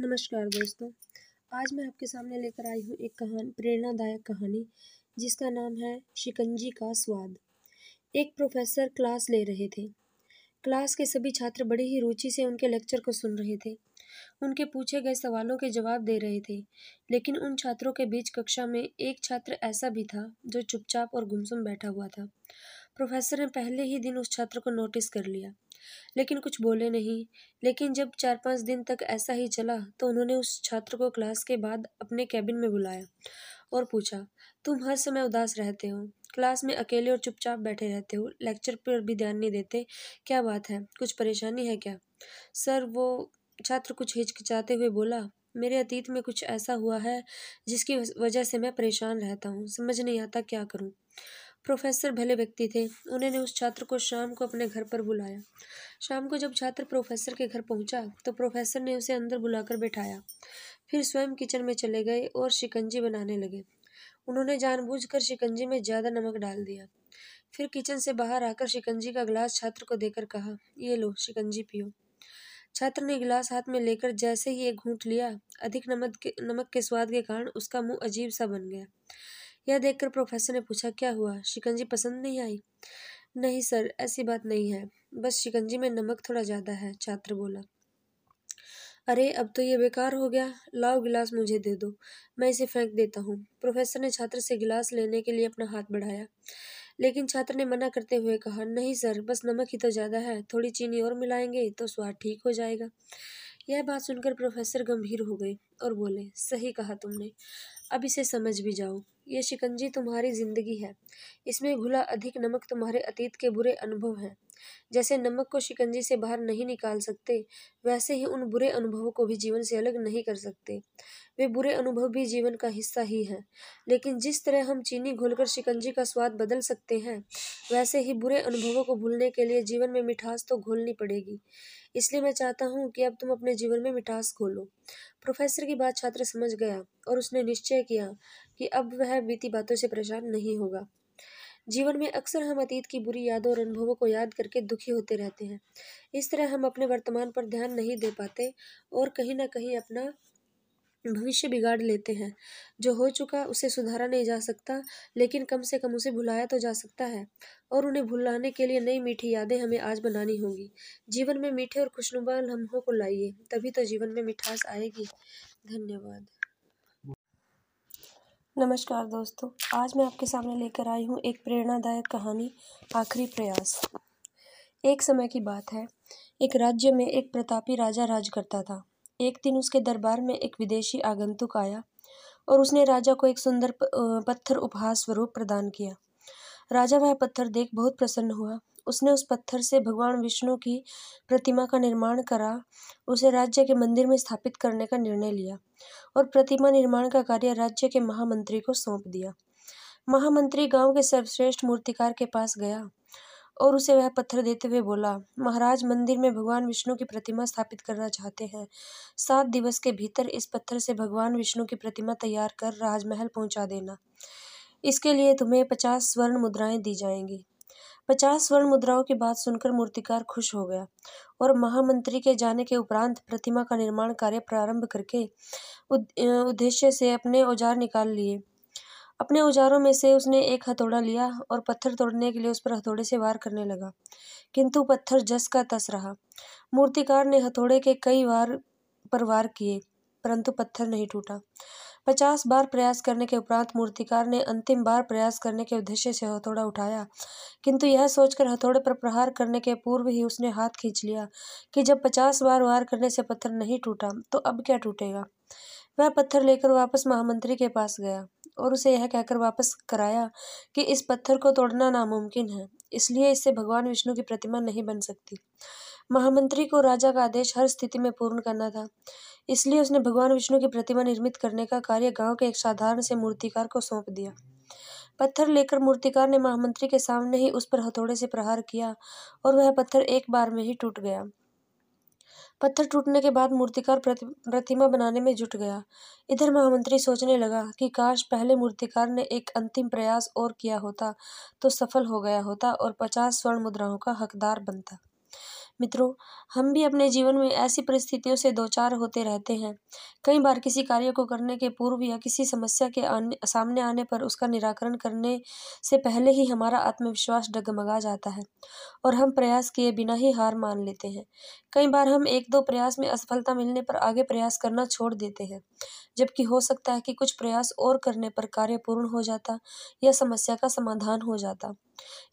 नमस्कार दोस्तों। आज मैं आपके सामने लेकर आई हूँ एक कहानी, प्रेरणादायक कहानी, जिसका नाम है शिकंजी का स्वाद। एक प्रोफेसर क्लास ले रहे थे। क्लास के सभी छात्र बड़ी ही रुचि से उनके लेक्चर को सुन रहे थे। उनके पूछे गए सवालों के जवाब दे रहे थे, लेकिन उन छात्रों के बीच कक्षा में एक छात्र ऐसा भी था, जो चुपचाप और गुमसुम बैठा हुआ था। प्रोफेसर ने पहले ही दिन उस छात्र को नोटिस कर लिया। लेकिन कुछ बोले नहीं। लेकिन जब चार पाँच दिन तक ऐसा ही चला तो उन्होंने उस छात्र को क्लास के बाद अपने कैबिन में बुलाया और पूछा, तुम हर समय उदास रहते हो? क्लास में अकेले और चुपचाप बैठे रहते हो? लेक्चर पर भी ध्यान नहीं देते? क्या बात है? कुछ परेशानी है क्या? सर, वो छात्र कुछ हिचकिचाते हुए बोला, मेरे अतीत में कुछ ऐसा हुआ है जिसकी वजह से मैं परेशान रहता हूँ। समझ नहीं आता क्या करूँ? प्रोफेसर भले व्यक्ति थे, उन्होंने उस छात्र को शाम को अपने घर पर बुलाया। शाम को जब छात्र प्रोफेसर के घर पहुँचा तो प्रोफेसर ने उसे अंदर बुलाकर बैठाया। फिर स्वयं किचन में चले गए और शिकंजी बनाने लगे। उन्होंने जानबूझकर शिकंजी में ज़्यादा नमक डाल दिया। फिर किचन से बाहर आकर शिकंजी का गिलास छात्र को देकर कहा, ये लो, शिकंजी पियो। छात्र ने गिलास हाथ में लेकर जैसे ही एक घूंट लिया, अधिक नमक के नमक के स्वाद के कारण उसका मुँह अजीब सा बन गया। यह देखकर प्रोफेसर ने पूछा, क्या हुआ? शिकंजी पसंद नहीं आई? नहीं सर, ऐसी बात नहीं है। बस शिकंजी में नमक थोड़ा ज़्यादा है, छात्र बोला। अरे, अब तो ये बेकार हो गया। लाओ गिलास मुझे दे दो। मैं इसे फेंक देता हूँ। प्रोफेसर ने छात्र से गिलास लेने के लिए अपना हाथ बढ़ाया। लेकिन छात्र ने मना करते हुए कहा, नहीं सर, बस नमक ही तो ज़्यादा है। थोड़ी चीनी और मिलाएँगे तो स्वाद ठीक हो जाएगा। यह बात सुनकर प्रोफेसर गंभीर हो गए और बोले, सही कहा तुमने। अब इसे समझ भी जाओ। ये शिकंजी तुम्हारी ज़िंदगी है। इसमें घुला अधिक नमक तुम्हारे अतीत के बुरे अनुभव हैं। जैसे नमक को शिकंजी से बाहर नहीं निकाल सकते, वैसे ही उन बुरे अनुभवों को भी जीवन से अलग नहीं कर सकते। वे बुरे अनुभव भी जीवन का हिस्सा ही हैं। लेकिन जिस तरह हम चीनी घोलकर शिकंजी का स्वाद बदल सकते हैं, वैसे ही बुरे अनुभवों को भूलने के लिए जीवन में मिठास तो घोलनी पड़ेगी। इसलिए मैं चाहता हूँ कि अब तुम अपने जीवन में मिठास घोलो। प्रोफेसर की बात छात्र समझ गया और उसने निश्चय किया कि अब वह बीती बातों से परेशान नहीं होगा। जीवन में अक्सर हम अतीत की बुरी यादों और अनुभवों को याद करके दुखी होते रहते हैं। इस तरह हम अपने वर्तमान पर ध्यान नहीं दे पाते और कहीं ना कहीं अपना भविष्य बिगाड़ लेते हैं। जो हो चुका उसे सुधारा नहीं जा सकता, लेकिन कम से कम उसे भुलाया तो जा सकता है और उन्हें भुलाने के लिए नई मीठी यादें हमें आज बनानी होंगी। जीवन में मीठे और खुशनुमा लम्हों को लाइए, तभी तो जीवन में मिठास आएगी। धन्यवाद। नमस्कार दोस्तों, आज मैं आपके सामने लेकर आई हूँ एक प्रेरणादायक कहानी, आखिरी प्रयास। एक समय की बात है, एक राज्य में एक प्रतापी राजा राज करता था। एक दिन उसके दरबार में एक विदेशी आगंतुक आया और उसने राजा को एक सुंदर पत्थर उपहार स्वरूप प्रदान किया। राजा वह पत्थर देख बहुत प्रसन्न हुआ उसने उस पत्थर से भगवान विष्णु की प्रतिमा का निर्माण करा, उसे राज्य के मंदिर में स्थापित करने का निर्णय लिया और प्रतिमा निर्माण का कार्य राज्य के महामंत्री को सौंप दिया। महामंत्री गाँव के सर्वश्रेष्ठ मूर्तिकार के पास गया और उसे वह पत्थर देते हुए बोला, महाराज, मंदिर में भगवान विष्णु की प्रतिमा स्थापित करना चाहते हैं। सात दिवस के भीतर इस पत्थर से भगवान विष्णु की प्रतिमा तैयार कर राजमहल पहुँचा देना। इसके लिए तुम्हें पचास स्वर्ण मुद्राएँ दी जाएँगी। पचास स्वर्ण मुद्राओं की बात सुनकर मूर्तिकार खुश हो गया और महामंत्री के जाने के उपरांत प्रतिमा का निर्माण कार्य प्रारंभ करके उद्देश्य से अपने औज़ार निकाल लिए। अपने औजारों में से उसने एक हथौड़ा लिया और पत्थर तोड़ने के लिए उस पर हथौड़े से वार करने लगा, किंतु पत्थर जस का तस रहा। मूर्तिकार ने हथौड़े के कई बार पर वार किए। परंतु पत्थर नहीं टूटा। पचास बार प्रयास करने के उपरांत मूर्तिकार ने अंतिम बार प्रयास करने के उद्देश्य से हथौड़ा उठाया, किंतु यह सोचकर हथौड़े पर प्रहार करने के पूर्व ही उसने हाथ खींच लिया कि जब पचास बार वार करने से पत्थर नहीं टूटा तो अब क्या टूटेगा? वह पत्थर लेकर वापस महामंत्री के पास गया और उसे यह कहकर वापस कराया कि इस पत्थर को तोड़ना नामुमकिन है, इसलिए इससे भगवान विष्णु की प्रतिमा नहीं बन सकती। महामंत्री को राजा का आदेश हर स्थिति में पूर्ण करना था। इसलिए उसने भगवान विष्णु की प्रतिमा निर्मित करने का कार्य गाँव के एक साधारण से मूर्तिकार को सौंप दिया। पत्थर लेकर मूर्तिकार ने महामंत्री के सामने ही उस पर हथौड़े से प्रहार किया और वह पत्थर एक बार में ही टूट गया। पत्थर टूटने के बाद मूर्तिकार प्रतिमा बनाने में जुट गया। इधर महामंत्री सोचने लगा कि काश पहले मूर्तिकार ने एक अंतिम प्रयास और किया होता तो सफल हो गया होता और पचास स्वर्ण मुद्राओं का हकदार बनता। मित्रों, हम भी अपने जीवन में ऐसी परिस्थितियों से दो चार होते रहते हैं। कई बार किसी कार्य को करने के पूर्व या किसी समस्या के आने, सामने आने पर उसका निराकरण करने से पहले ही हमारा आत्मविश्वास डगमगा जाता है और हम प्रयास किए बिना ही हार मान लेते हैं। कई बार हम एक दो प्रयास में असफलता मिलने पर आगे प्रयास करना छोड़ देते हैं, जबकि हो सकता है कि कुछ प्रयास और करने पर कार्य पूर्ण हो जाता या समस्या का समाधान हो जाता।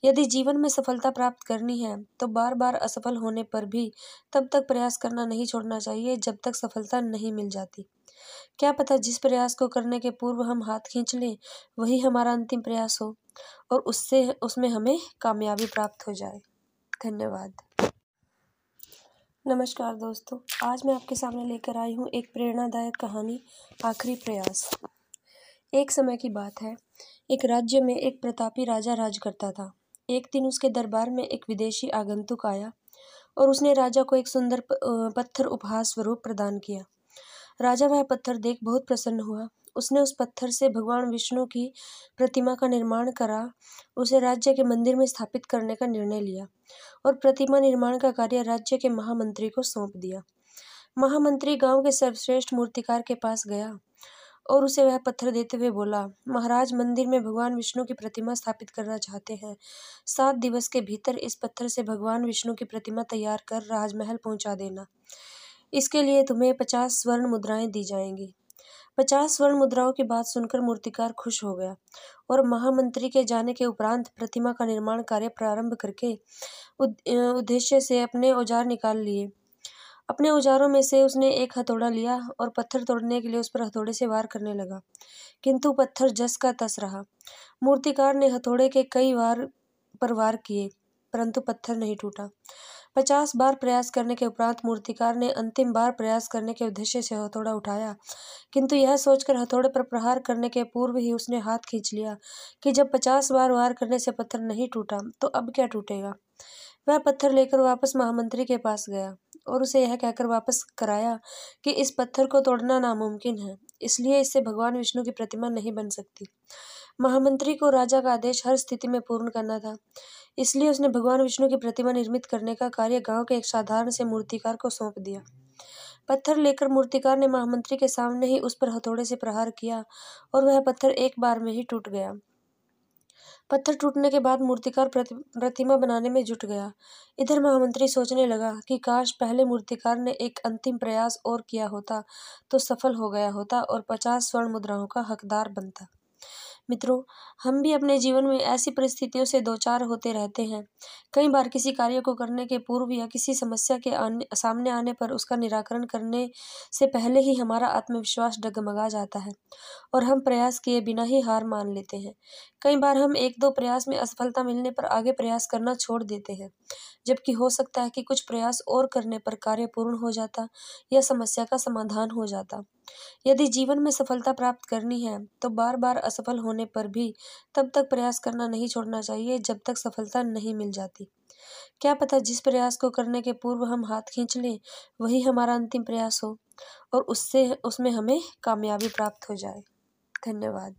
यदि जीवन में सफलता प्राप्त करनी है तो बार बार असफल होने पर भी तब तक प्रयास करना नहीं छोड़ना चाहिए जब तक सफलता नहीं मिल जाती। क्या पता जिस प्रयास को करने के पूर्व हम हाथ खींच लें, वही हमारा अंतिम प्रयास हो और उससे, उसमें हमें कामयाबी प्राप्त हो जाए। धन्यवाद। नमस्कार दोस्तों, आज मैं आपके सामने लेकर आई हूँ एक प्रेरणादायक कहानी, आखिरी प्रयास। एक समय की बात है, एक राज्य में एक प्रतापी राजा राज करता था। एक दिन उसके दरबार में एक विदेशी आगंतुक आया और उसने राजा को एक सुंदर पत्थर उपहार स्वरूप प्रदान किया। राजा वह पत्थर देख बहुत प्रसन्न हुआ। उसने उस पत्थर से भगवान विष्णु की प्रतिमा का निर्माण करा, उसे राज्य के मंदिर में स्थापित करने का निर्णय लिया और प्रतिमा निर्माण का कार्य राज्य के महामंत्री को सौंप दिया। महामंत्री गाँव के सर्वश्रेष्ठ मूर्तिकार के पास गया। और उसे वह पत्थर देते हुए बोला, महाराज, मंदिर में भगवान विष्णु की प्रतिमा स्थापित करना चाहते हैं। सात दिवस के भीतर इस पत्थर से भगवान विष्णु की प्रतिमा तैयार कर राजमहल पहुँचा देना। इसके लिए तुम्हें पचास स्वर्ण मुद्राएँ दी जाएँगी पचास स्वर्ण मुद्राओं की बात सुनकर मूर्तिकार खुश हो गया और महामंत्री के जाने के उपरांत प्रतिमा का निर्माण कार्य प्रारंभ करके उद्देश्य से अपने औज़ार निकाल लिए। अपने औजारों में से उसने एक हथौड़ा लिया और पत्थर तोड़ने के लिए उस पर हथौड़े से वार करने लगा। किंतु पत्थर जस का तस रहा। मूर्तिकार ने हथौड़े के कई बार पर वार किए, परंतु पत्थर नहीं टूटा। पचास बार प्रयास करने के उपरांत मूर्तिकार ने अंतिम बार प्रयास करने के उद्देश्य से हथौड़ा उठाया। किंतु यह सोचकर हथौड़े पर प्रहार करने के पूर्व ही उसने हाथ खींच लिया कि जब पचास बार वार करने से पत्थर नहीं टूटा तो अब क्या टूटेगा? वह पत्थर लेकर वापस महामंत्री के पास गया और उसे यह कहकर वापस कराया कि इस पत्थर को तोड़ना नामुमकिन है, इसलिए इससे भगवान विष्णु की प्रतिमा नहीं बन सकती। महामंत्री को राजा का आदेश हर स्थिति में पूर्ण करना था, इसलिए उसने भगवान विष्णु की प्रतिमा निर्मित करने का कार्य गाँव के एक साधारण से मूर्तिकार को सौंप दिया। पत्थर लेकर मूर्तिकार ने महामंत्री के सामने ही उस पर हथौड़े से प्रहार किया और वह पत्थर एक बार में ही टूट गया। पत्थर टूटने के बाद मूर्तिकार प्रतिमा बनाने में जुट गया। इधर महामंत्री सोचने लगा कि काश पहले मूर्तिकार ने एक अंतिम प्रयास और किया होता तो सफल हो गया होता और पचास स्वर्ण मुद्राओं का हकदार बनता। मित्रों, हम भी अपने जीवन में ऐसी परिस्थितियों से दो चार होते रहते हैं। कई बार किसी कार्य को करने के पूर्व या किसी समस्या के आने, सामने आने पर उसका निराकरण करने से पहले ही हमारा आत्मविश्वास डगमगा जाता है और हम प्रयास किए बिना ही हार मान लेते हैं। कई बार हम एक दो प्रयास में असफलता मिलने पर आगे प्रयास करना छोड़ देते हैं, जबकि हो सकता है कि कुछ प्रयास और करने पर कार्य पूर्ण हो जाता या समस्या का समाधान हो जाता। यदि जीवन में सफलता प्राप्त करनी है तो बार बार असफल होने पर भी तब तक प्रयास करना नहीं छोड़ना चाहिए जब तक सफलता नहीं मिल जाती। क्या पता जिस प्रयास को करने के पूर्व हम हाथ खींच लें, वही हमारा अंतिम प्रयास हो और उससे, उसमें हमें कामयाबी प्राप्त हो जाए। धन्यवाद।